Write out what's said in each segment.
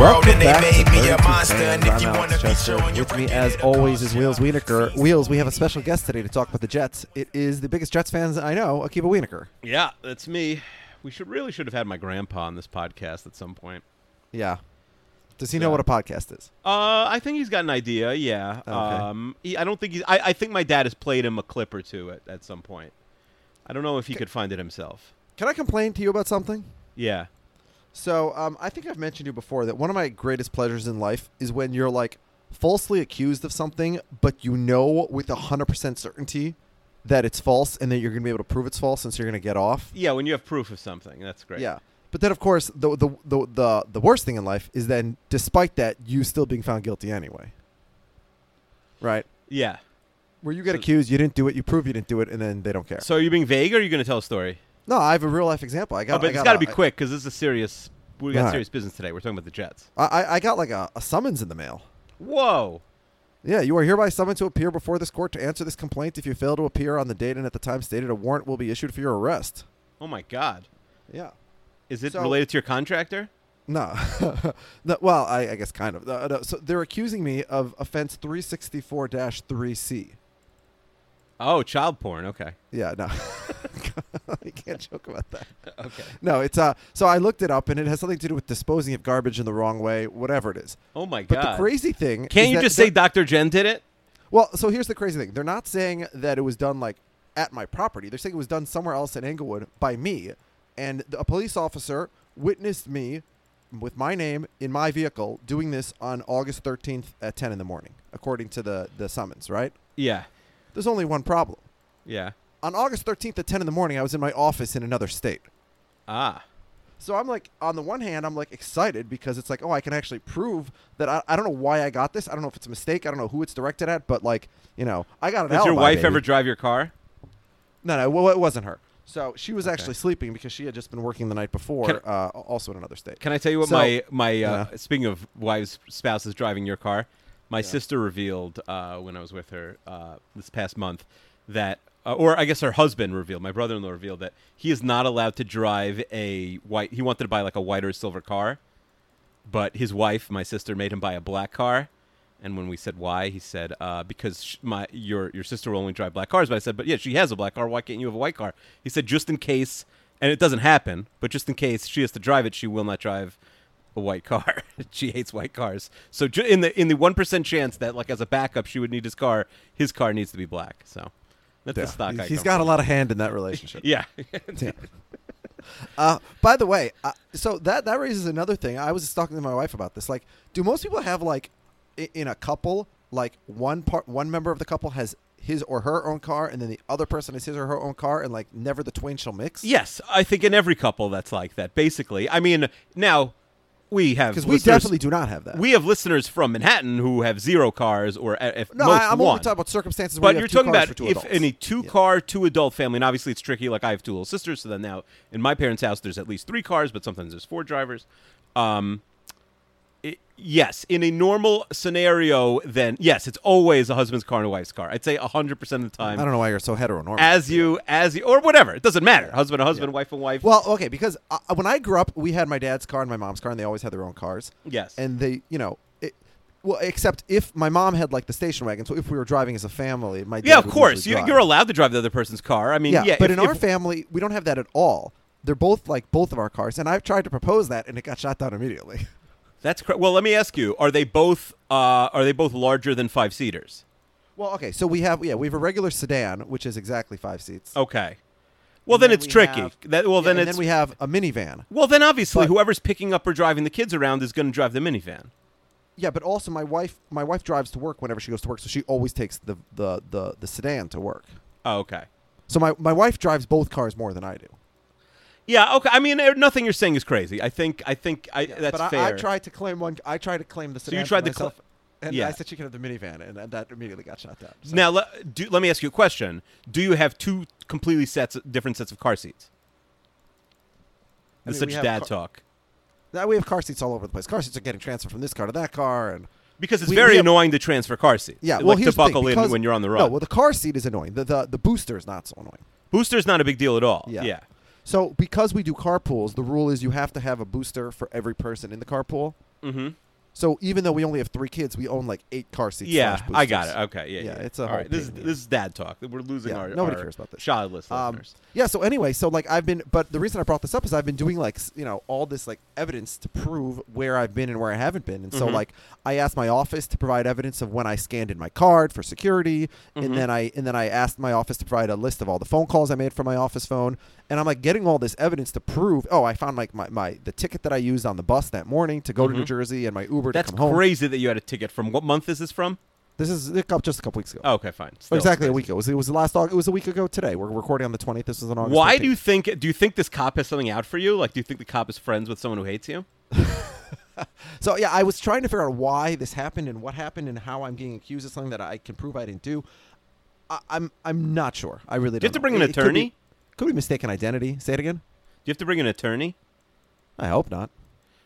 World Welcome and they back made to me a monster. And if I'm you Alex want to be Chester. showing your With me, as always, is Wheels Wienerker. Wheels, we have a special guest today to talk about the Jets. It is the biggest Jets fans I know, Akiva Wienerker. Yeah, that's me. We should really should have had my grandpa on this podcast at some point. Yeah. Does he know Yeah. what a podcast is? Uh, I think he's got an idea. Yeah. Okay. Um, he, I don't think he's. I, I think my dad has played him a clip or two at, at some point. I don't know if he could find it himself. Can I complain to you about something? Yeah. So, um, I think I've mentioned to you before that one of my greatest pleasures in life is when you're like falsely accused of something, but you know with 100% certainty that it's false and that you're going to be able to prove it's false and so you're going to get off. Yeah. When you have proof of something, that's great. Yeah. But then, of course, the, the the the the worst thing in life is then, despite that, you still being found guilty anyway. Right? Yeah. Where you get So- accused, you didn't do it, you prove you didn't do it, and then they don't care. So are you being vague, or are you going to tell a story? No, I have a real life example. I got. oh, but I it's got to be quick because this is a serious. We got serious business today. We're talking about the Jets. I, I I got like a, a summons in the mail. Whoa. Yeah, you are hereby summoned to appear before this court to answer this complaint. If you fail to appear on the date and at the time stated, a warrant will be issued for your arrest. Oh my God. Yeah. Is it So- related to your contractor? No. no well, I, I guess kind of. Uh, no, so they're accusing me of offense 364-3C. Oh, child porn. Okay. Yeah, no. you can't joke about that. Okay. No, it's uh so I looked it up and it has something to do with disposing of garbage in the wrong way, whatever it is. Oh my god! But the crazy thing Can't you just say Dr. Jen did it? Well, so here's the crazy thing. They're not saying that it was done like at my property. They're saying it was done somewhere else in Englewood by me. And a police officer witnessed me with my name in my vehicle doing this on August 13th at 10 in the morning, according to the, the summons, right? Yeah. There's only one problem. Yeah. On August 13th at 10 in the morning, I was in my office in another state. Ah. So I'm like, on the one hand, I'm like excited because it's like, oh, I can actually prove that I, I don't know why I got this. I don't know if it's a mistake. I don't know who it's directed at, but like, you know, I got an Does your alibi, wife baby. ever drive your car? No, no, well, it wasn't her. So she was Okay. actually sleeping because she had just been working the night before, Can- uh, also in another state. Can I tell you what So- my my uh, Yeah. speaking of wives spouses driving your car, my sister revealed uh, when I was with her uh, this past month that, uh, or I guess her husband revealed, my brother-in-law revealed that he is not allowed to drive a white. He wanted to buy like a white or silver car, but his wife, my sister, made him buy a black car. And when we said why, he said uh, because my your your sister will only drive black cars. But I said, but yeah, she has a black car. Why can't you have a white car? He said just in case, and it doesn't happen, but just in case she has to drive it, she will not drive a white car. she hates white cars. So ju- in the in the one percent chance that like as a backup she would need his car, his car needs to be black. So that's Yeah. the stock. He's come got from. a lot of hand in that relationship. Yeah. Yeah. Uh, by the way, uh, so that that raises another thing. I was just talking to my wife about this. Like, do most people have like i- in a couple, like one part, one member of the couple has his or her own car, and then the other person has his or her own car, and like never the twain shall mix? yes, I think in every couple that's like that. Basically, I mean, now we have because we definitely do not have that. We have listeners from Manhattan who have zero cars, or uh, if no, most I, I'm one. only talking about circumstances. where But you two talking about if adults. any two Yeah. car, two adult family, and obviously it's tricky. Like I have two little sisters, so then now in my parents' house there's at least three cars, but sometimes there's four drivers. Um, it, yes, in a normal scenario, then yes, it's always a husband's car and a wife's car. I'd say hundred percent of the time. I don't know why you're so heteronormative. As you, as you, or whatever, it doesn't matter. Husband, a husband, wife, and wife. Well, okay, because uh, when I grew up, we had my dad's car and my mom's car, and they always had their own cars. Yes. and they, you know, Well, except if my mom had like the station wagon, so if we were driving as a family, my Yeah, of course. You, you're allowed to drive the other person's car. I mean, Yeah, yeah. but if- in our if- family, we don't have that at all. They're both like both of our cars, and I've tried to propose that, and it got shot down immediately. That's cr- well. Let me ask you: Are they both uh, are they both larger than five seaters? well, okay, so we have yeah, we have a regular sedan, which is exactly five seats. Okay. Well, then, then it's we tricky. have- that well, Yeah, then and it's then we have a minivan. well, then obviously But- whoever's picking up or driving the kids around is going to drive the minivan. Yeah, but also my wife, my wife drives to work whenever she goes to work, so she always takes the the the, the sedan to work. Oh, okay. So my my wife drives both cars more than I do. Yeah. Okay. I mean, eh, nothing you're saying is crazy. I think. I think. I, that's but fair. I, I tried to claim one. I tried to claim the So you tried to myself, and yeah. I said she can have the minivan, and, that immediately got shot down. So- Now, let, do, let me ask you a question. Do you have two completely sets, different sets of car seats? I This mean, is such dad car- talk. Now we have car seats all over the place. Car seats are getting transferred from this car to that car, and Because it's We- very we have- annoying to transfer car seats. yeah, like well, to here's thing, buckle in when you're on the road. No, well, the car seat is annoying. The the, the booster is not so annoying. Booster is not a big deal at all. Yeah. yeah. So because we do carpools, the rule is you have to have a booster for every person in the carpool. Mm-hmm. So even though we only have three kids, we own like eight car seats. Yeah, I got it. Okay, yeah, Yeah, yeah. it's a all whole. This is pain in the this is dad talk. We're losing Yeah, our nobody our cares about this. childless Um, listeners. yeah. So anyway, so like I've been, but the reason I brought this up is I've been doing like you know all this like evidence to prove where I've been and where I haven't been, and so Mhm. like I asked my office to provide evidence of when I scanned in my card for security, Mhm. and then I and then I asked my office to provide a list of all the phone calls I made from my office phone, and I'm like getting all this evidence to prove. Oh, I found like my, my the ticket that I used on the bus that morning to go to New Mhm. Jersey and my Uber That's to come home. crazy that you had a ticket from. What month is this from? This is a couple, just a couple weeks ago. Oh, okay, fine. Still exactly a week ago. It was, it was the last. Aug- It was a week ago today. We're recording on the 20th. This is an August. Why 13th. do you think? Do you think this cop has something out for you? Like, do you think the cop is friends with someone who hates you? So yeah, I was trying to figure out why this happened and what happened and how I'm getting accused of something that I can prove I didn't do. I, I'm I'm not sure. I really don't. you have to bring an It- it could attorney? be- Could be mistaken identity. Say it again. Do you have to bring an attorney? I hope not.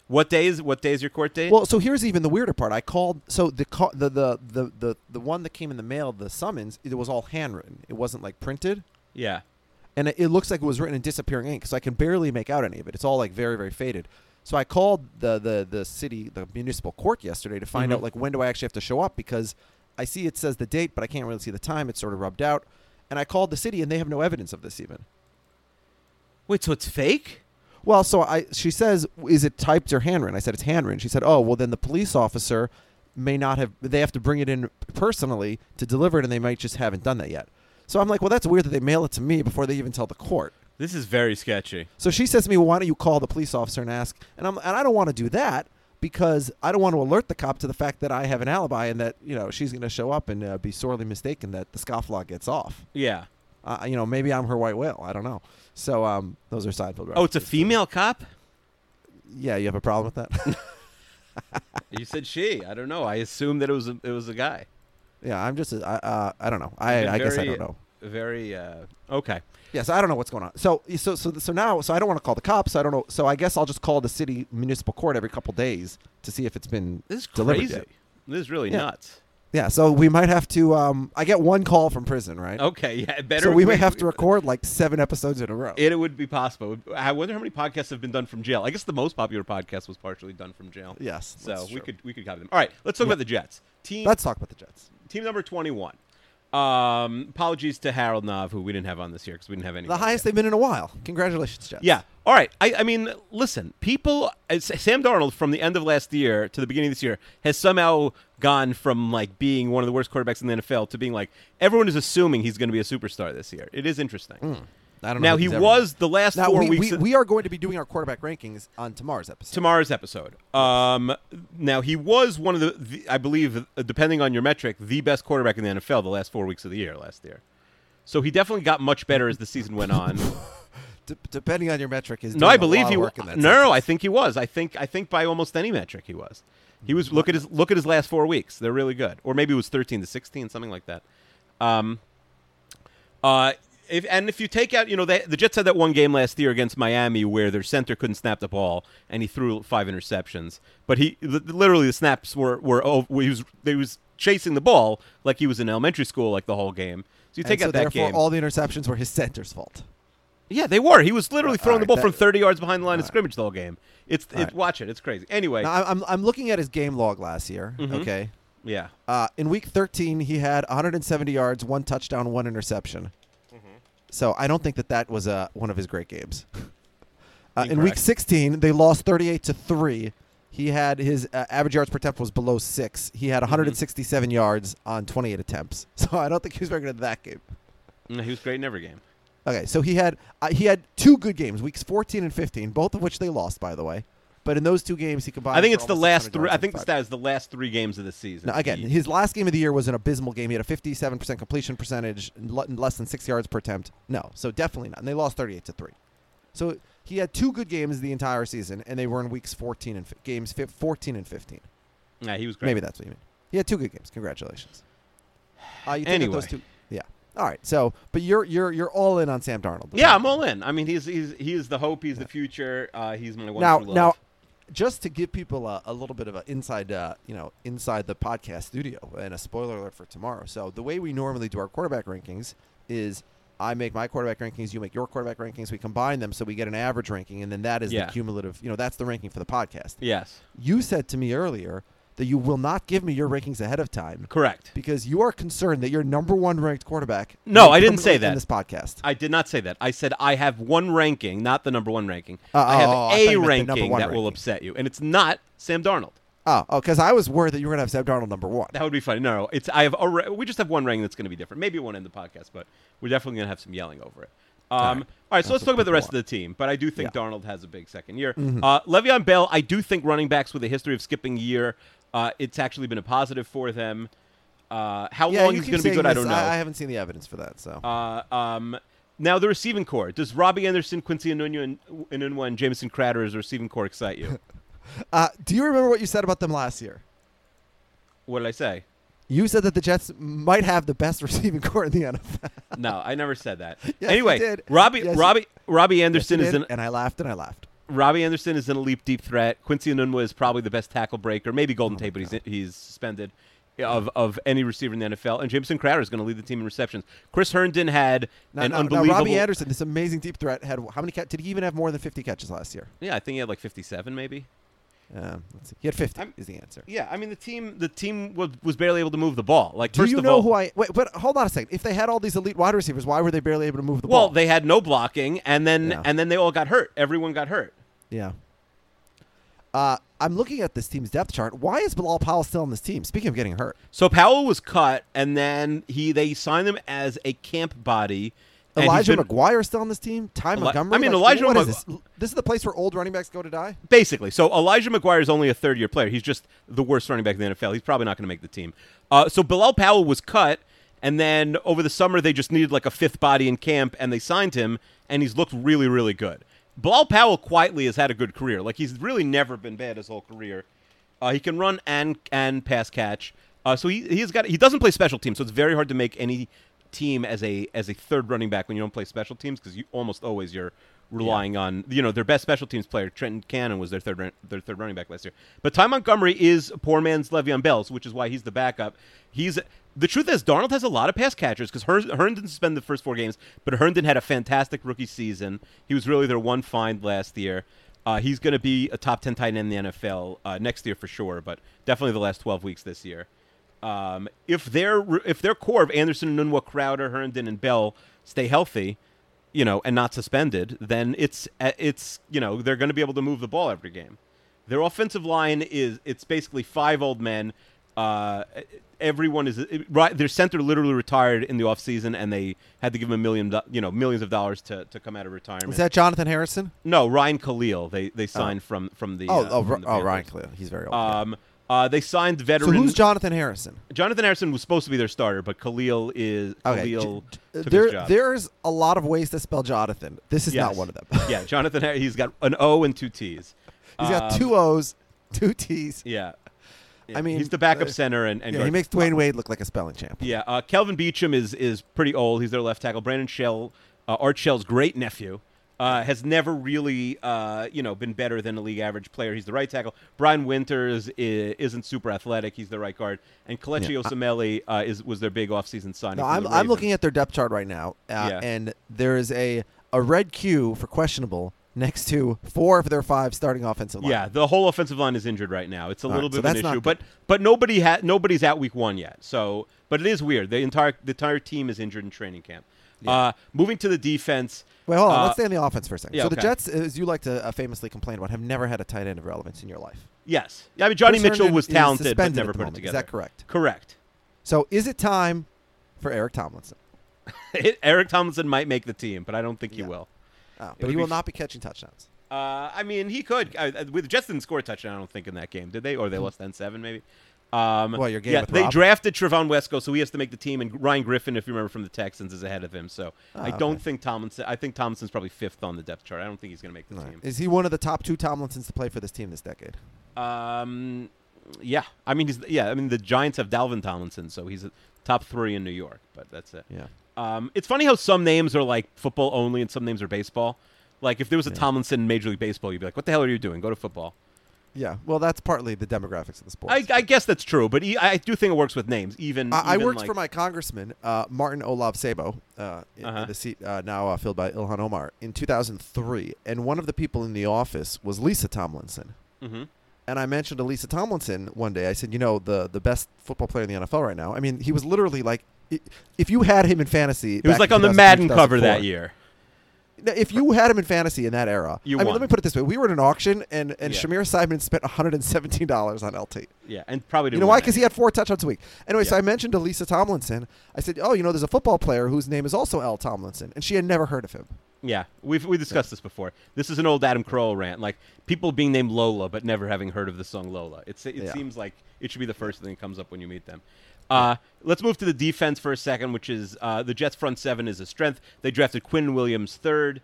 What day is what day is your court date? Well, so here's even the weirder part. I called. So the ca- the, the the the the one that came in the mail, the summons, it was all handwritten. It wasn't like printed, yeah. and it, it looks like it was written in disappearing ink. So I can barely make out any of it. It's all like very very faded. So I called the the the city the municipal court yesterday to find Mhm. out like when do I actually have to show up because I see it says the date, but I can't really see the time. It's sort of rubbed out. And I called the city, and they have no evidence of this even. Wait, so it's fake? Well, so I she says, is it typed or handwritten? I said it's handwritten. She said, oh, well then the police officer may not have. They have to bring it in personally to deliver it, and they might just haven't done that yet. So I'm like, well, that's weird that they mail it to me before they even tell the court. This is very sketchy. So she says to me, well, why don't you call the police officer and ask? And I'm and I don't want to do that because I don't want to alert the cop to the fact that I have an alibi and that you know she's going to show up and uh, be sorely mistaken that the scofflaw gets off. Yeah. Uh, you know, maybe I'm her white whale. I don't know. So um, those are Seinfeld. Oh, it's a female cop. Yeah, you have a problem with that? You said she. I don't know. I assumed that it was a, it was a guy. Yeah, I'm just. I uh, I don't know. I, Been I guess I don't know. Very uh, okay. Yes, I don't know what's going on. So so so so now so I don't want to call the cops. I don't know. So I guess I'll just call the city municipal court every couple days to see if it's been This is delivered crazy. yet. This is really Yeah. nuts. Yeah. So we might have to. Um, I get one call from prison, right? Okay, yeah, better. So we may have to record like seven episodes in a row. It would be possible. I wonder how many podcasts have been done from jail. I guess the most popular podcast was partially done from jail. yes. So we could we could copy them. All right, let's talk about the Jets. Team Let's talk about the Jets. team number twenty one. Um, apologies to Harold Nav, who we didn't have on this year because we didn't have any. The highest they've been in a while. Congratulations, Jets. Yeah. All right. I, I mean, listen, people, uh, Sam Darnold from the end of last year to the beginning of this year has somehow gone from like being one of the worst quarterbacks in the NFL to being like everyone is assuming he's going to be a superstar this year. It is interesting. I don't know. Now he ever- was the last Now four we, weeks. we, we are going to be doing our quarterback rankings on tomorrow's episode. tomorrow's episode. Um, now he was one of the, the, I believe, depending on your metric, the best quarterback in the NFL the last four weeks of the year last year. So he definitely got much better as the season went on. D- depending on your metric, is no, I believe he was. work in that No, no, I think he was. I think I think by almost any metric he was. He was. Look at his look at his last four weeks. They're really good. Or maybe it was thirteen to sixteen, something like that. Um, uh, if and if you take out, you know, they, the Jets had that one game last year against Miami where their center couldn't snap the ball and he threw five interceptions. But he literally the snaps were were oh, he was he was chasing the ball like he was in elementary school like the whole game. So you And take so out that therefore, game. all the interceptions were his center's fault. Yeah, they were. He was literally throwing the ball that- from 30 yards behind the line of right. scrimmage the whole game. It's it, right. watch it. It's crazy. Anyway, Now, I'm I'm looking at his game log last year. Mm-hmm. Okay. yeah. Uh, in week 13, he had 170 yards, one touchdown, one interception. Mm-hmm. So I don't think that that was uh, one of his great games. uh, in week 16, they lost 38 to three. He had his uh, average yards per attempt was below six. He Mm-hmm. had 167 yards on 28 attempts. So I don't think he was very good at that game. No, he was great in every game. Okay, so he had uh, he had two good games, weeks 14 and 15, both of which they lost, by the way. But in those two games, he combined. I think it's the last three. I think the stat is the last three games of the season. Now, again, his last game of the year was an abysmal game. He had a 57% completion percentage, less than six yards per attempt. No, so definitely not. And they lost 38 to three. So he had two good games the entire season, and they were in weeks 14 and fi- games fi- 14 and 15. yeah, he was great. Maybe that's what you mean. He had two good games. Congratulations. Uh, you think Anyway. those two, yeah. All right. So, but you're you're you're all in on Sam Darnold. Yeah, I'm all in. I mean, he's he's he is the hope. He's the future. Uh, he's my one now true love. now just to give people a, a little bit of an inside uh, you know inside the podcast studio and a spoiler alert for tomorrow. So the way we normally do our quarterback rankings is i make my quarterback rankings you make your quarterback rankings. We combine them so we get an average ranking and then that is Yeah. the cumulative you know that's the ranking for the podcast. Yes, you said to me earlier that you will not give me your rankings ahead of time correct. because you are concerned that your number one ranked quarterback No, I didn't say that. in this podcast I did not say that. I said I have one ranking, not the number one ranking. Uh, I have oh, I a you meant the number ranking that will upset you, and it's not Sam Darnold. oh oh because i was worried that you were going to have sam darnold number one That would be funny. No, no, it's I have. A, we just have one ranking that's going to be different. Maybe one won't the podcast, but we're definitely going to have some yelling over it. Um, all right. right, so let's talk about the rest want. of the team. But I do think Yeah. Mm-hmm. Darnold has a big second year. Uh, Le'Veon Bell, I do think running backs with a history of skipping year, uh, it's actually been a positive for them. Uh, how yeah, long he's going to be good, I don't know. I, haven't seen the evidence for that. So Uh, um, now the receiving corps. Does Robbie Anderson, Quincy Enunwa, and, Enunwa, and Jameson Crowder as a receiving corps excite you? Uh, do you remember what you said about them last year? what did I say? You said that the Jets might have the best receiving corps in the NFL. No, I never said that. Yes, anyway. Robbie Yes, Robbie Robbie Yes, Anderson is did, an and I laughed and I laughed. Robbie Anderson is an elite deep threat. Quincy Enunwa is probably the best tackle breaker, maybe Oh Golden Tate, but he's he's suspended of of any receiver in the NFL. And Jameson Crowder is going to lead the team in receptions. Chris Herndon had Now, an now- now unbelievable. Robbie Anderson, this amazing deep threat, had how many? Did he even have more than fifty catches last year? Yeah, I think he had like 57, maybe. Uh, let's see. He had 50 I'm- is the answer. Yeah, I mean the team the team was, was barely able to move the ball. Like Do first you know all, who I? Wait, but hold on a second. If they had all these elite wide receivers, why were they barely able to move the well ball? Well, they had no blocking, and then Yeah. and then they all got hurt. Everyone got hurt. yeah. Uh, I'm looking at this team's depth chart. Why is Bilal Powell still on this team? Speaking of getting hurt, So Powell was cut, and then he they signed him as a camp body. Elijah been- McGuire still on this team. Ty Eli- Montgomery. I mean, Like, Elijah Mag- this? This is the place where old running backs go to die. Basically, so Elijah McGuire is only a third year player. He's just the worst running back in the NFL. He's probably not going to make the team. Uh, so Bilal Powell was cut, and then over the summer they just needed like a fifth body in camp, and they signed him, and he's looked really, really good. Bilal Powell quietly has had a good career. Like he's really never been bad his whole career. Uh, he can run and and pass catch. Uh, so he he's got he doesn't play special teams, so it's very hard to make any team as a as a third running back when you don't play special teams because you almost always you're relying on you know their best special teams player Trenton Cannon was their third their third running back last year. But Ty Montgomery is poor man's Le'Veon Bell's, which is why he's the backup. He's the truth is Darnold has a lot of pass catchers because Her- Herndon suspended the first four games, but Herndon had a fantastic rookie season. He was really their one find last year. Uh, he's going to be a top ten tight end in the NFL uh, next year for sure, but definitely the last twelve weeks this year. Um, if their if their core of Anderson, Nunwa, Crowder, Herndon, and Bell stay healthy, you know, and not suspended, then it's it's you know they're going to be able to move the ball every game. Their offensive line is it's basically five old men. Uh, everyone is right. Their center literally retired in the offseason, and they had to give him a million, you know, millions of dollars to, to come out of retirement. Is that Jonotthan Harrison? no Ryan Kalil? They they signed from from the Oh, uh, oh, from the oh, Ryan Kalil. He's very old. Um, uh, they signed so veteran. who's Jonotthan Harrison? Jonotthan Harrison was supposed to be their starter, but Kalil is Okay, Kalil J- there, there's a lot of ways to spell Jonathan. This is not one of them. yeah, Jonathan. He's got an O and two T's. He's got Um, two O's, two T's. Yeah. Yeah, I mean, he's the backup uh, center and, and Yeah, he makes Dwyane Wade look like a spelling champ. Yeah, uh, Kelvin Beachum is is pretty old. He's their left tackle. Brandon Shell, uh, Art Shell's great nephew, uh, has never really uh, you know been better than a league average player. He's the right tackle. Brian Winters is, isn't super athletic. He's the right guard. And Kelechi Yeah, uh, is was their big offseason signing. No, I'm, I'm looking at their depth chart right now, uh, Yeah. and there is a a red Q for questionable next to four of their five starting offensive line. Yeah, the whole offensive line is injured right now. It's a All little right, so bit of an issue, but but nobody ha- nobody's out week one yet. So, but it is weird. The entire the entire team is injured in training camp. Uh, moving to the defense. Wait, hold on. uh, Let's stay on the offense for a second. yeah, so the okay. Jets, as you like to uh, famously complain about, have never had a tight end of relevance in your life. Yes, Yeah, I mean Johnny Chris Mitchell Herndon was talented, but never put it together. Is that correct? Correct. So is it time for Eric Tomlinson? Eric Tomlinson might make the team, but I don't think he Yeah. will. Oh, but he will f- not be catching touchdowns. Uh, I mean, he could. Uh, with the Jets didn't score a touchdown, I don't think, in that game, did they? Or they lost 10-7 maybe. Um, Well, your game yeah, they Rob? drafted Trevon Wesco, so he has to make the team. And Ryan Griffin, if you remember from the Texans, is ahead of him. So I Ah, don't okay. think Tomlinson. I think Tomlinson's probably fifth on the depth chart. I don't think he's going to make the right. team. Is he one of the top two Tomlinsons to play for this team this decade? Um, yeah, I mean, he's yeah. I mean, the Giants have Dalvin Tomlinson, so he's a top three in New York. But that's it. Yeah. Um, it's funny how some names are like football only and some names are baseball. Like if there was a Tomlinson in Major League Baseball, you'd be like, "What the hell are you doing? Go to football." Yeah. Well, that's partly the demographics of the sport. I, I guess that's true, but he, I do think it works with names. Even I, I even, worked like- for my congressman, uh, Martin Olav Sabo, uh, in, in Uh-huh. the seat uh, now uh, filled by Ilhan Omar, in 2003. And one of the people in the office was Lisa Tomlinson. Mhm. And I mentioned to Lisa Tomlinson one day, I said, you know, the, the best football player in the NFL right now. I mean, he was literally like, if you had him in fantasy. He was like on the Madden cover that year. If you had him in fantasy in that era, You I mean, won. let me put it this way: we were at an auction, and and Yeah. Shamir Simon spent 117 dollars on LT. Yeah, and probably You know why? Because he had four touchdowns a week. Anyway, so I mentioned to Lisa Tomlinson. I said, "Oh, you know, there's a football player whose name is also L. Tomlinson," and she had never heard of him. Yeah, we've we discussed this before. This is an old Adam Kroll rant, like people being named Lola but never having heard of the song Lola. It's it Yeah. seems like it should be the first thing that comes up when you meet them. Uh, let's move to the defense for a second, which is uh, the Jets' front seven is a strength. They drafted Quinn Williams third.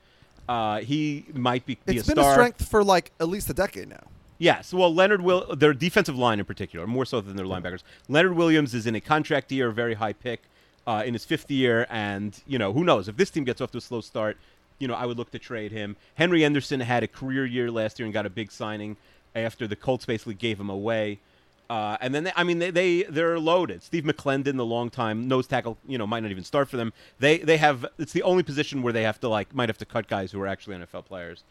Uh, he might be, be It's a been star. a strength for like at least a decade now. Yes, well, Leonard will their defensive line in particular, more so than their linebackers. Leonard Williams is in a contract year, a very high pick, uh, in his fifth year, and you know who knows if this team gets off to a slow start, you know I would look to trade him. Henry Anderson had a career year last year and got a big signing after the Colts basically gave him away. Uh, and then they, I mean they, they they're loaded. Steve McClendon, the long time nose tackle, you know might not even start for them. They they have it's the only position where they have to like might have to cut guys who are actually NFL players.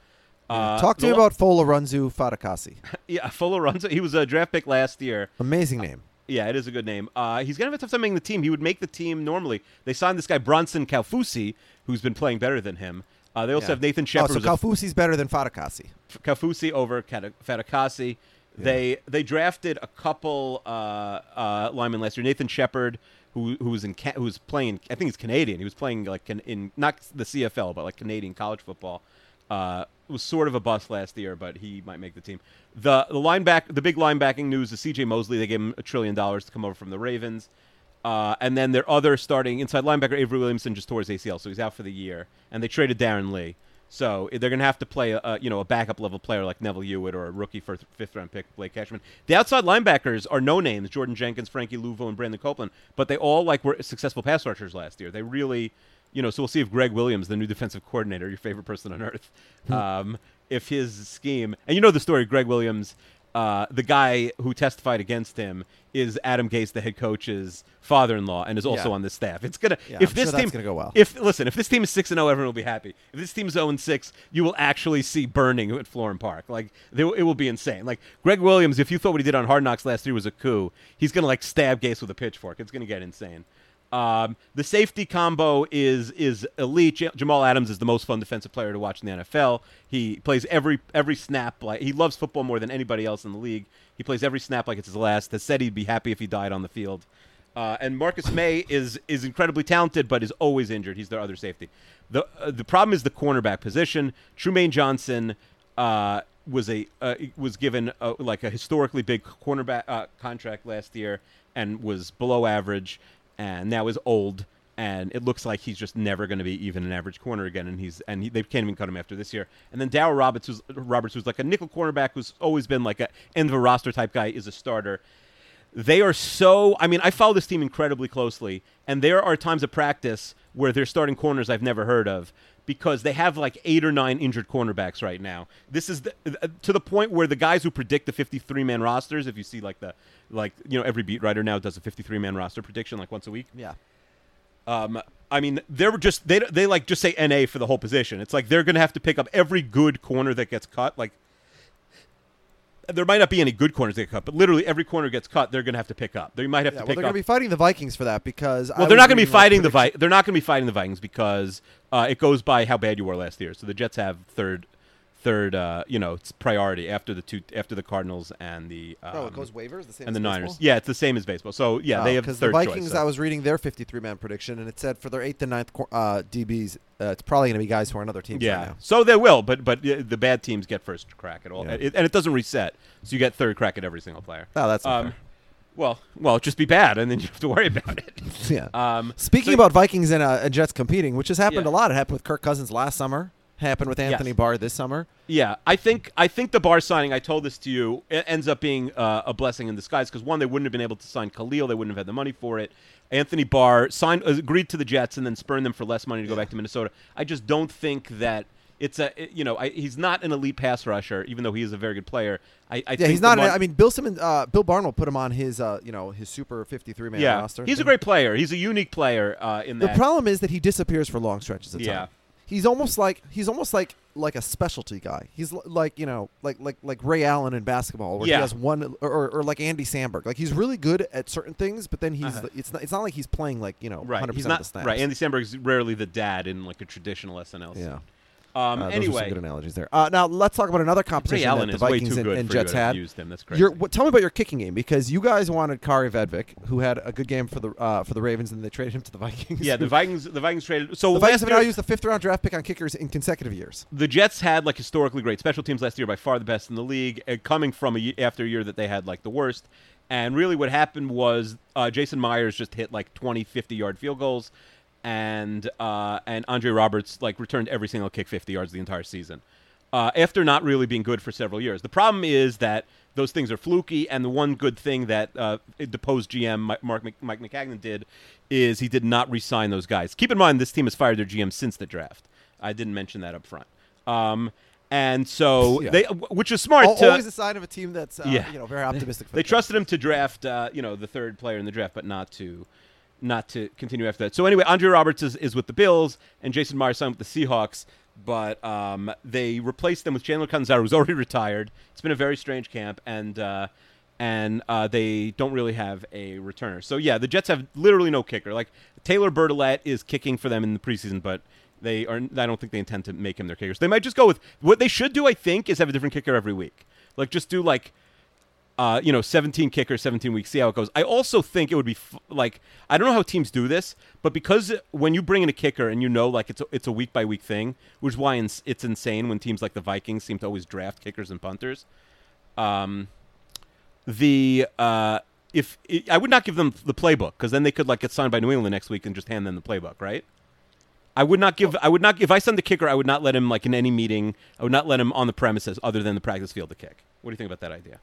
Uh, Talk to me lo- about Folorunso Fatukasi. yeah, runs. He was a draft pick last year. Amazing name. Yeah, it is a good name. Uh, he's gonna have a tough time making the team. He would make the team normally. They signed this guy Bronson Kaufusi, who's been playing better than him. Uh, they also Yeah. have Nathan Oh, Shepard. so who's a better than Fatukasi. F- Kaufusi over Kata- They they drafted a couple uh, uh, linemen last year. Nathan Shepard, who who was in who was playing. I think he's Canadian. He was playing like in not the CFL, but like Canadian college football. Uh, was sort of a bust last year, but he might make the team. The the lineback the big linebacking news is C.J. Mosley. They gave him a trillion dollars to come over from the Ravens. Uh, and then their other starting inside linebacker Avery Williamson just tore his ACL, so he's out for the year. And they traded Darron Lee, so they're going to have to play a, you know a backup level player like Neville Hewitt or a rookie for fifth round pick Blake Cashman. The outside linebackers are no names: Jordan Jenkins, Frankie Luvu, and Brandon Copeland. But they all like were successful pass rushers last year. They really, you know. So we'll see if Gregg Williams, the new defensive coordinator, your favorite person on earth, um, if his scheme and you know the story, Gregg Williams. Uh, the guy who testified against him is Adam Gase, the head coach's father-in-law, and is also Yeah. on the staff. It's gonna Yeah, if I'm this sure that's team gonna go well. If listen, if this team is six and zero, everyone will be happy. If this team's zero and six, you will actually see burning at Florham Park. Like they, it will be insane. Like Gregg Williams, if you thought what he did on Hard Knocks last year was a coup, he's gonna like stab Gase with a pitchfork. It's gonna get insane. Um, the safety combo is is elite. Jamal Adams is the most fun defensive player to watch in the NFL. He plays every every snap like he loves football more than anybody else in the league. He plays every snap like it's his last. Has said he'd be happy if he died on the field. Uh, and Marcus Maye is is incredibly talented, but is always injured. He's their other safety. the uh, The problem is the cornerback position. Trumaine Johnson uh, was a uh, was given a, like a historically big cornerback uh, contract last year and was below average, and now is old. And it looks like he's just never going to be even an average corner again, and he's and he, they can't even cut him after this year. And then Darryl Roberts, who's Roberts, who's like a nickel cornerback, who's always been like a end of a roster type guy, is a starter they are so i mean i follow this team incredibly closely and there are times of practice where they're starting corners i've never heard of because they have like eight or nine injured cornerbacks right now this is the, uh, to the point where the guys who predict the 53 man rosters if you see like the like you know every beat writer now does a 53 man roster prediction like once a week Yeah. Um, I mean, they're just they they like just say NA for the whole position. It's like they're going to have to pick up every good corner that gets cut. Like there might not be any good corners that get cut, but literally every corner gets cut, they're going to have to pick up. They might have Yeah, to well, pick they're up. going to be fighting the Vikings for that because well, they're not going to be fighting the Vi- They're not going to be fighting the Vikings because uh, it goes by how bad you were last year. So the Jets have third, third, uh, you know, it's priority after the two after the Cardinals and the. Um, Oh, it goes waivers the same and the Niners. baseball? Yeah, it's the same as baseball. So yeah, they have because the Vikings. choice. so- I was reading their 53 man prediction, and it said for their eighth and ninth uh, DBs, uh, it's probably going to be guys who are on other teams. Yeah, right now. so they will, but but the bad teams get first crack at all, Yeah. It- and it doesn't reset, so you get third crack at every single player. Oh, that's um, well, well, just be bad, and then you have to worry about it. yeah. Um, Speaking so- about Vikings and, uh, and Jets competing, which has happened Yeah. a lot. It happened with Kirk Cousins last summer. Happened with Anthony Yes. Barr this summer. Yeah, I think I think the Barr signing. I told this to you. It ends up being uh, a blessing in disguise because one, they wouldn't have been able to sign Kalil. They wouldn't have had the money for it. Anthony Barr signed, agreed to the Jets, and then spurned them for less money to go back to Minnesota. I just don't think that it's a. you know, I, he's not an elite pass rusher, even though he is a very good player. I, I Yeah, think he's not. mon- I mean, Bill Simmons, uh, Bill Barnwell put him on his, uh, you know, his super 53 man yeah, roster. he's a great player. He's a unique player uh, in The problem is that he disappears for long stretches of time. He's almost like he's almost like like a specialty guy. He's l- like you know like like like Ray Allen in basketball, where Yeah. he has one or, or, or like Andy Samberg. Like he's really good at certain things, but then he's Uh-huh. it's not it's not like he's playing like you know right, 100 he's percent of not the snaps. right. Andy Samberg's rarely the dad in like a traditional SNL. scene. yeah. Um, Uh, anyway, some good analogies there. Uh, now let's talk about another Ray competition Allen that the Vikings and, and Jets had. used him. That's crazy. What, tell me about your kicking game because you guys wanted Kaare Vedvik, who had a good game for the uh, for the Ravens, and they traded him to the Vikings. yeah, the Vikings. The Vikings traded. So the Vikings have now used the fifth round draft pick on kickers in consecutive years. the Jets had like historically great special teams last year, by far the best in the league, uh, coming from a after a year that they had like the worst. And really, what happened was uh, Jason Myers just hit like 20, 50 yard field goals, and uh, and Andre Roberts like returned every single kick 50 yards the entire season. Uh, after not really being good for several years, the problem is that those things are fluky. And the one good thing that uh, deposed GM Mark Mc- Mike Maccagnan did is he did not re-sign those guys. Keep in mind, this team has fired their GM since the draft. I didn't mention that up front. Um, and so Yeah. they, which is smart. Al- to, Always a sign of a team that's uh, Yeah. you know very optimistic. For they the trusted him to draft, uh, you know, the third player in the draft, but not to, not to continue after that. So anyway, Andre Roberts is, is with the Bills, and Jason Myers signed with the Seahawks. But um, they replaced them with Chandler Catanzaro, who's already retired. It's been a very strange camp, and uh, and uh, they don't really have a returner. So yeah, the Jets have literally no kicker. Like Taylor Bertolet is kicking for them in the preseason, but they are. I don't think they intend to make him their kickers. They might just go with what they should do. I think is have a different kicker every week. Like just do like uh, you know, 17 kickers, 17 weeks, see how it goes. I also think it would be f- like I don't know how teams do this, but because when you bring in a kicker and you know like it's a, it's a week by week thing, which is why ins- it's insane when teams like the Vikings seem to always draft kickers and punters. Um, the uh, if I would not give them the playbook because then they could like get signed by New England next week and just hand them the playbook, right? I would not give. I would not. If I send the kicker, I would not let him like in any meeting. I would not let him on the premises other than the practice field to kick. What do you think about that idea?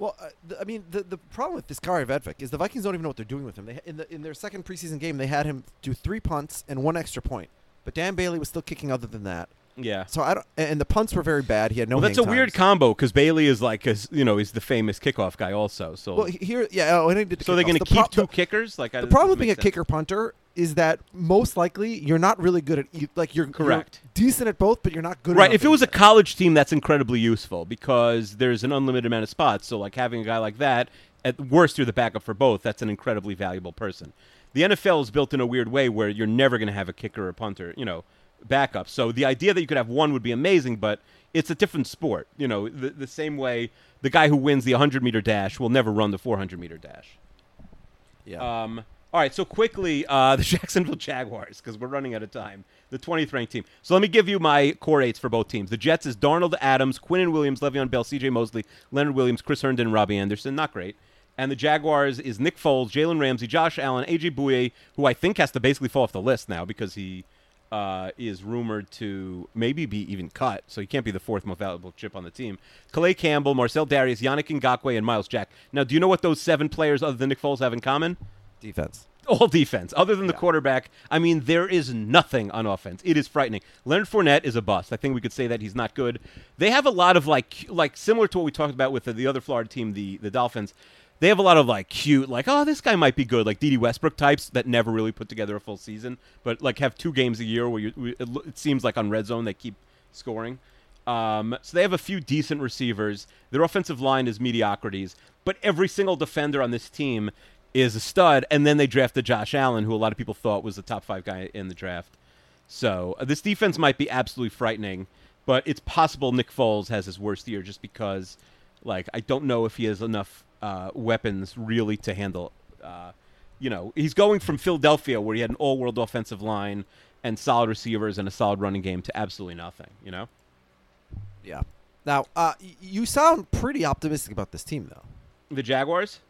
Well, uh, th- I mean, the, the problem with this Kaare Vedvik is the Vikings don't even know what they're doing with him. They, in, the, in their second preseason game, they had him do three punts and one extra point. But Dan Bailey was still kicking other than that. Yeah. So I don't, and the punts were very bad. He had no. well, that's a hang weird combo because Bailey is like, a, you know, he's the famous kickoff guy also. So, Well, here, yeah. Oh, and he did the so they're going to The keep pro- two kickers. Like, I- The problem with being a sense. kicker punter is that most likely you're not really good at e- like you're you're Correct. decent at both, but you're not good. Right. If it at was a college team, that's incredibly useful because there's an unlimited amount of spots. So, like having a guy like that, at worst, you're the backup for both. That's an incredibly valuable person. The NFL is built in a weird way where you're never going to have a kicker or punter, you know, backup. So the idea that you could have one would be amazing, but it's a different sport. You know, the, the same way the guy who wins the 100 meter dash will never run the 400 meter dash. yeah. Um, all right, so quickly, uh, the Jacksonville Jaguars, because we're running out of time. The 20th ranked team. So let me give you my core eights for both teams. The Jets is Darnold Adams, Quinnen Williams, Le'Veon Bell, C.J. Mosley, Leonard Williams, Chris Herndon, Robbie Anderson. Not great. And the Jaguars is Nick Foles, Jalen Ramsey, Josh Allen, A.J. Bouye, who I think has to basically fall off the list now because he uh, is rumored to maybe be even cut, so he can't be the fourth most valuable chip on the team. Calais Campbell, Marcell Dareus, Yannick Ngakoue, and Myles Jack. Now, do you know what those seven players other than Nick Foles have in common? Defense. all defense, other than the quarterback. I mean, there is nothing on offense. It is frightening. Leonard Fournette is a bust. I think we could say that he's not good. They have a lot of like, like similar to what we talked about with the, the other Florida team, the the Dolphins. they have a lot of like cute, like oh this guy might be good, like Dede Westbrook types that never really put together a full season, but like have two games a year where you, it, it seems like on red zone they keep scoring. Um, so they have a few decent receivers. Their offensive line is mediocrities, but every single defender on this team is a stud. And then they drafted Josh Allen, who a lot of people thought was the top five guy in the draft. So uh, this defense might be absolutely frightening, but it's possible Nick Foles has his worst year just because, like, I don't know if he has enough uh, weapons really to handle. Uh, you know, he's going from Philadelphia where he had an all-world offensive line and solid receivers and a solid running game to absolutely nothing. You know. Yeah. Now, uh, you sound pretty optimistic about this team, though. The Jaguars?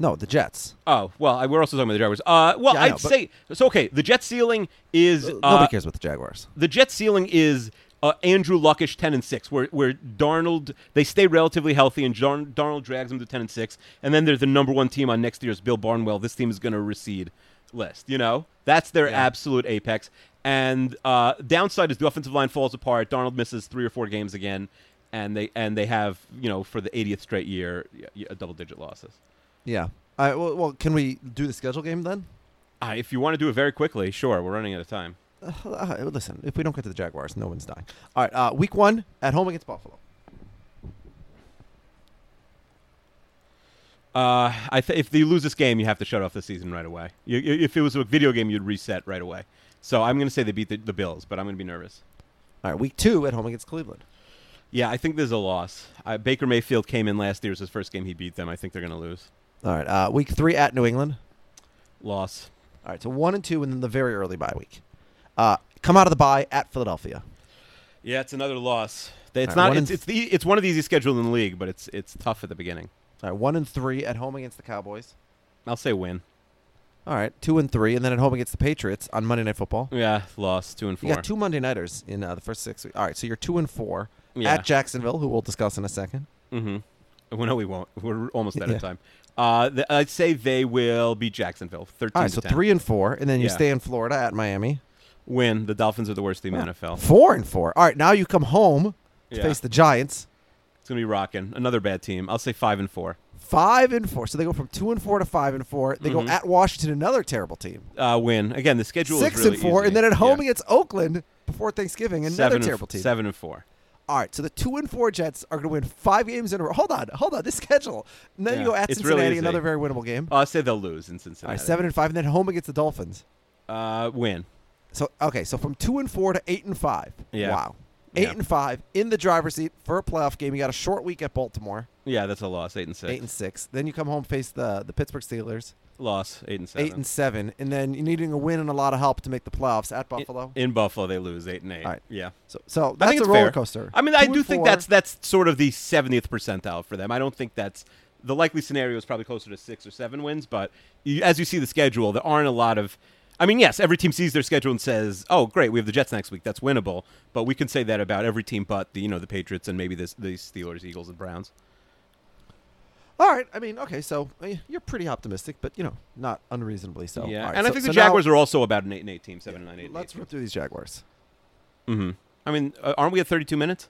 No, the Jets. Oh well, I, we're also talking about the Jaguars. Uh, well, Yeah, I I'd know, but- say so. Okay, the Jet ceiling is Uh, uh, Nobody cares about the Jaguars. the Jet ceiling is uh, Andrew Luckish ten and six, where where Darnold they stay relatively healthy and Dar- Darnold drags them to ten and six, and then they're the number one team on next year's Bill Barnwell. This team is going to recede list. You know, that's their absolute apex. And uh, downside is the offensive line falls apart. Darnold misses three or four games again, and they and they have you know for the 80th straight year y- double digit losses. Yeah. All right, well, well, can we do the schedule game then? Uh, if you want to do it very quickly, sure. We're running out of time. Uh, listen, if we don't get to the Jaguars, no one's dying. All right, uh, week one at home against Buffalo. Uh, I th- if you lose this game, you have to shut off the season right away. You, you- if it was a video game, you'd reset right away. So I'm going to say they beat the, the Bills, but I'm going to be nervous. All right, week two at home against Cleveland. Yeah, I think there's a loss. Uh, Baker Mayfield came in last year. It was his first game. He beat them. I think they're going to lose. All right, uh, week three at New England. Loss. All right, so one and two, and then the very early bye week. Uh, come out of the bye at Philadelphia. Yeah, it's another loss. It's right, not. one It's and it's, the, it's one of the easiest schedules in the league, but it's it's tough at the beginning. All right, one and three at home against the Cowboys. I'll say win. All right, two and three, and then at home against the Patriots on Monday Night Football. Yeah, loss. Two and You four. got two Monday Nighters in uh, the first six weeks. All right, so you're two and four Yeah. at Jacksonville, who we'll discuss in a second. Mm-hmm. Well, no, we won't. We're almost out Yeah. of time. Uh, th- I'd say they will be Jacksonville. Thirteen. All right, to so 10. three and four, and then you Yeah. stay in Florida at Miami. win. The Dolphins are the worst team in the NFL. Four and four. All right, now you come home to Yeah. face the Giants. It's gonna be rocking. Another bad team. I'll say five and four. Five and four. So they go from two and four to five and four. They go at Washington, another terrible team. Uh, win again. The schedule Six is really and four, easy. and then at home Yeah. against Oakland before Thanksgiving, another seven terrible and, team. Seven and four. All right, so the two and four Jets are going to win five games in a row. Hold on, hold on. This schedule. And then Yeah, you go at Cincinnati, really another very winnable game. Uh, I'll say they'll lose in Cincinnati. right, seven and five, and then home against the Dolphins. Uh, win. So okay, so from two and four to eight and five. Yeah. Wow. Eight Yeah. and five in the driver's seat for a playoff game. You got a short week at Baltimore, Yeah, that's a loss. Eight and six. eight and six. Then you come home face the the Pittsburgh Steelers, loss. Eight and seven. eight and seven, and then you're needing a win and a lot of help to make the playoffs at Buffalo. In, Buffalo, they lose eight and eight. Right. Yeah. so so I that's think a roller fair. coaster. I mean, I Two do think four. that's that's sort of the 70th percentile for them. I don't think that's the likely scenario is probably closer to six or seven wins. But you, as you see the schedule, there aren't a lot of. I mean, yes, every team sees their schedule and says, "Oh, great, we have the Jets next week. That's winnable." But we can say that about every team, but the you know the Patriots and maybe this, the Steelers, Eagles, and Browns. All right. I mean, okay, so you're pretty optimistic, but you know, not unreasonably so. yeah, right, and so- I think so the Jaguars now, are also about an eight and eight team, seven and nine, eight. Let's rip through these Jaguars. Mm-hmm. I mean, uh, aren't we at 32 minutes?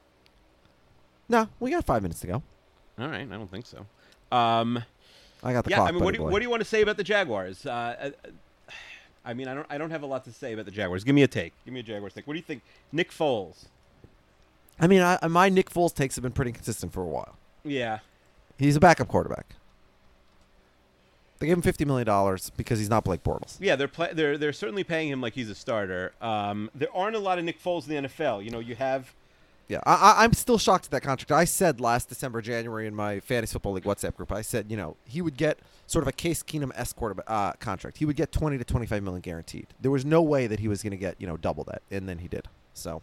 No, we got five minutes to go. All right, I don't think so. Um, I got the yeah, clock. I mean, what do, you, what do you want to say about the Jaguars? Uh, uh, I mean, I don't, I don't have a lot to say about the Jaguars. Give me a take. Give me a Jaguars take. What do you think, Nick Foles? I mean, I, my Nick Foles takes have been pretty consistent for a while. Yeah, He's a backup quarterback. They gave him fifty million dollars because he's not Blake Bortles. yeah, they're play, they're they're certainly paying him like he's a starter. Um, there aren't a lot of Nick Foles in the NFL. You know, you have Yeah, I, I'm still shocked at that contract. I said last December, January in my fantasy football league WhatsApp group, I said, you know, he would get sort of a Case Keenum s uh, contract. He would get 20 to 25 million guaranteed. There was no way that he was going to get you know double that, and then he did. So,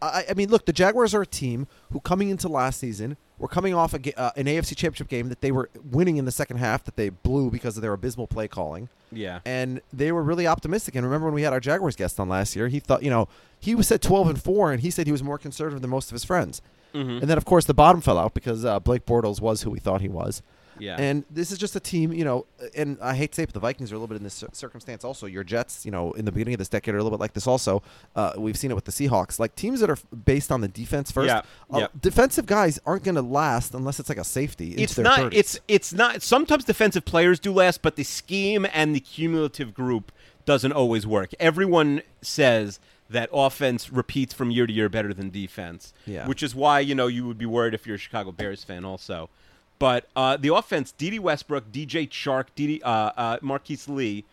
I, I mean, look, the Jaguars are a team who coming into last season were coming off a, uh, an AFC Championship game that they were winning in the second half that they blew because of their abysmal play calling yeah. and they were really optimistic. And remember when we had our Jaguars guest on last year, he thought, you know, he was said 12 and 4, and he said he was more conservative than most of his friends. Mm-hmm. And then, of course, the bottom fell out because uh, Blake Bortles was who we thought he was. Yeah. And this is just a team, you know, and I hate to say it, but the Vikings are a little bit in this circumstance also. Your Jets, you know, in the beginning of this decade are a little bit like this also. Uh, we've seen it with the Seahawks. Like teams that are based on the defense first, Yeah, uh, yeah. defensive guys aren't going to last unless it's like a safety. it's not 30s. it's it's not sometimes defensive players do last but the scheme and the cumulative group doesn't always work everyone says that offense repeats from year to year better than defense Yeah. which is why you know you would be worried if you're a chicago bears fan also but uh, the offense dede westbrook dj chark dd uh, uh, marquise lee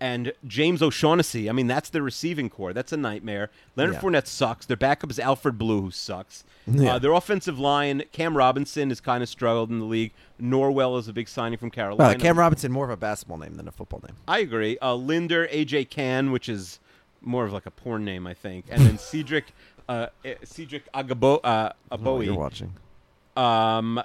and James O'Shaughnessy. I mean, that's the receiving corps. That's a nightmare. Leonard Yeah. Fournette sucks. Their backup is Alfred Blue, who sucks. Yeah. Uh, their offensive line, Cam Robinson, has kind of struggled in the league. Norwell is a big signing from Well, Carolina. Cam Robinson more of a basketball name than a football name. I agree. Uh, Linder, AJ Cann, which is more of like a porn name, I think, and then Cedric, uh, eh, Cedric Agabo, uh, Oh, you're watching. Um,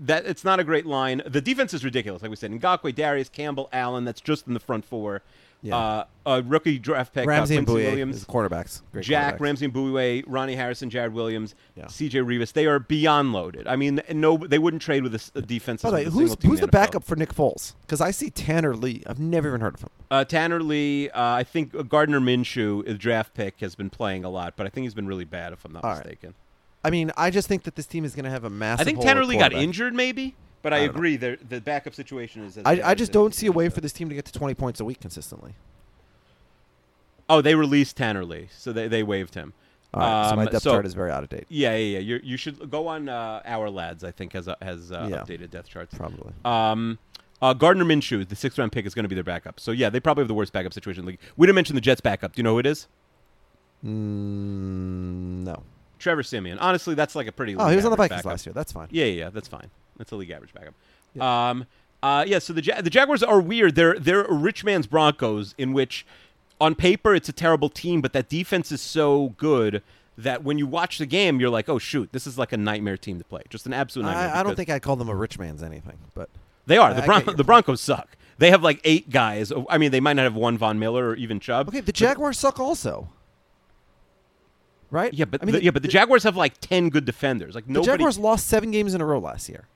that it's not a great line. The defense is ridiculous, like we said. Ngakoue, Dareus, Campbell, Allen. That's just in the front four. Yeah. Uh, a rookie draft pick, Ramsey uh, and Bouye Williams, quarterbacks. Great Jack, quarterbacks. Ramsey and Bouye, Ronnie Harrison, Jared Williams, Yeah. C.J. Rivas. They are beyond loaded. I mean, no, they wouldn't trade with a, a defense. By the way, who's who's the NFL. backup for Nick Foles? Because I see Tanner Lee. I've never even heard of him. Uh, Tanner Lee, uh, I think Gardner Minshew, the draft pick, has been playing a lot, but I think he's been really bad, if I'm not All right. Mistaken. I mean, I just think that this team is going to have a massive. I think hole Tanner Lee got injured, maybe, but I, I agree. The the backup situation is. as I, I just it don't see a way for this team to get to 20 points a week consistently. Oh, they released Tanner Lee, so they, they waived him. All right, so my Um, depth chart is very out of date. Yeah, yeah, yeah. You're, you should go on uh, Our Lads. I think has uh, has uh, Yeah. updated depth charts. Probably. Um, uh, Gardner Minshew, the sixth round pick, is going to be their backup. So yeah, they probably have the worst backup situation in the league. We didn't mention the Jets' backup. Do you know who it is? Mm, no. Trevor Siemian. Honestly, that's like a pretty. Oh, he was on the Vikings backup. last year. That's fine. Yeah, yeah, yeah, that's fine. That's a league average backup. Um, uh, yeah. So the ja- the Jaguars are weird. They're they're a rich man's Broncos, in which, on paper, it's a terrible team, but that defense is so good that when you watch the game, you're like, oh shoot, this is like a nightmare team to play. Just an absolute nightmare. I, I don't think I'd call them a rich man's anything, but they are. The, Bron- the point. Broncos suck. They have like eight guys. I mean, they might not have one Von Miller or even Chubb. okay. The Jaguars suck also, right? Yeah, but I mean, the, yeah, but the Jaguars have like ten good defenders. Like nobody. the. Jaguars lost seven games in a row last year.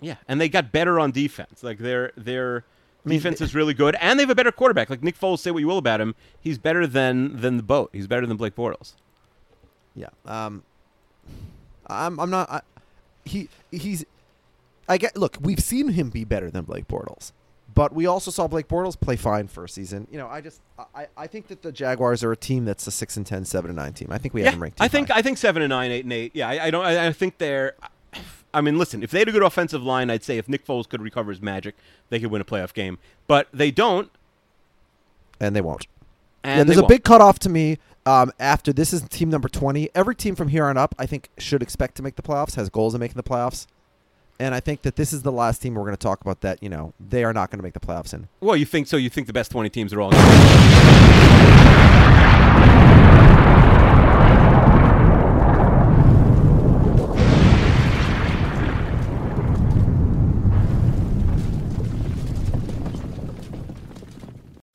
Yeah, and they got better on defense. Like their their mean, defense th- is really good, and they have a better quarterback. Like Nick Foles, say what you will about him, he's better than than the boat. He's better than Blake Bortles. Yeah. Um, I'm. I'm not. I, he. He's. I get. Look, we've seen him be better than Blake Bortles, but we also saw Blake Bortles play fine for a season. You know, I just. I. I think that the Jaguars are a team that's a six and 10, 7 and nine team. I think we have them ranked. I think high. I think seven and nine, eight and eight. Yeah, I, I don't. I, I think they're. I mean, listen, if they had a good offensive line, I'd say if Nick Foles could recover his magic, they could win a playoff game. But they don't, and they won't. and yeah, there's a won't. big cutoff to me. Um, after this is team number 20. Every team from here on up, I think, should expect to make the playoffs, has goals of making the playoffs. And I think that this is the last team we're going to talk about that, you know, they are not going to make the playoffs in. Well, you think so? You think the best twenty teams are all?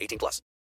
18 plus.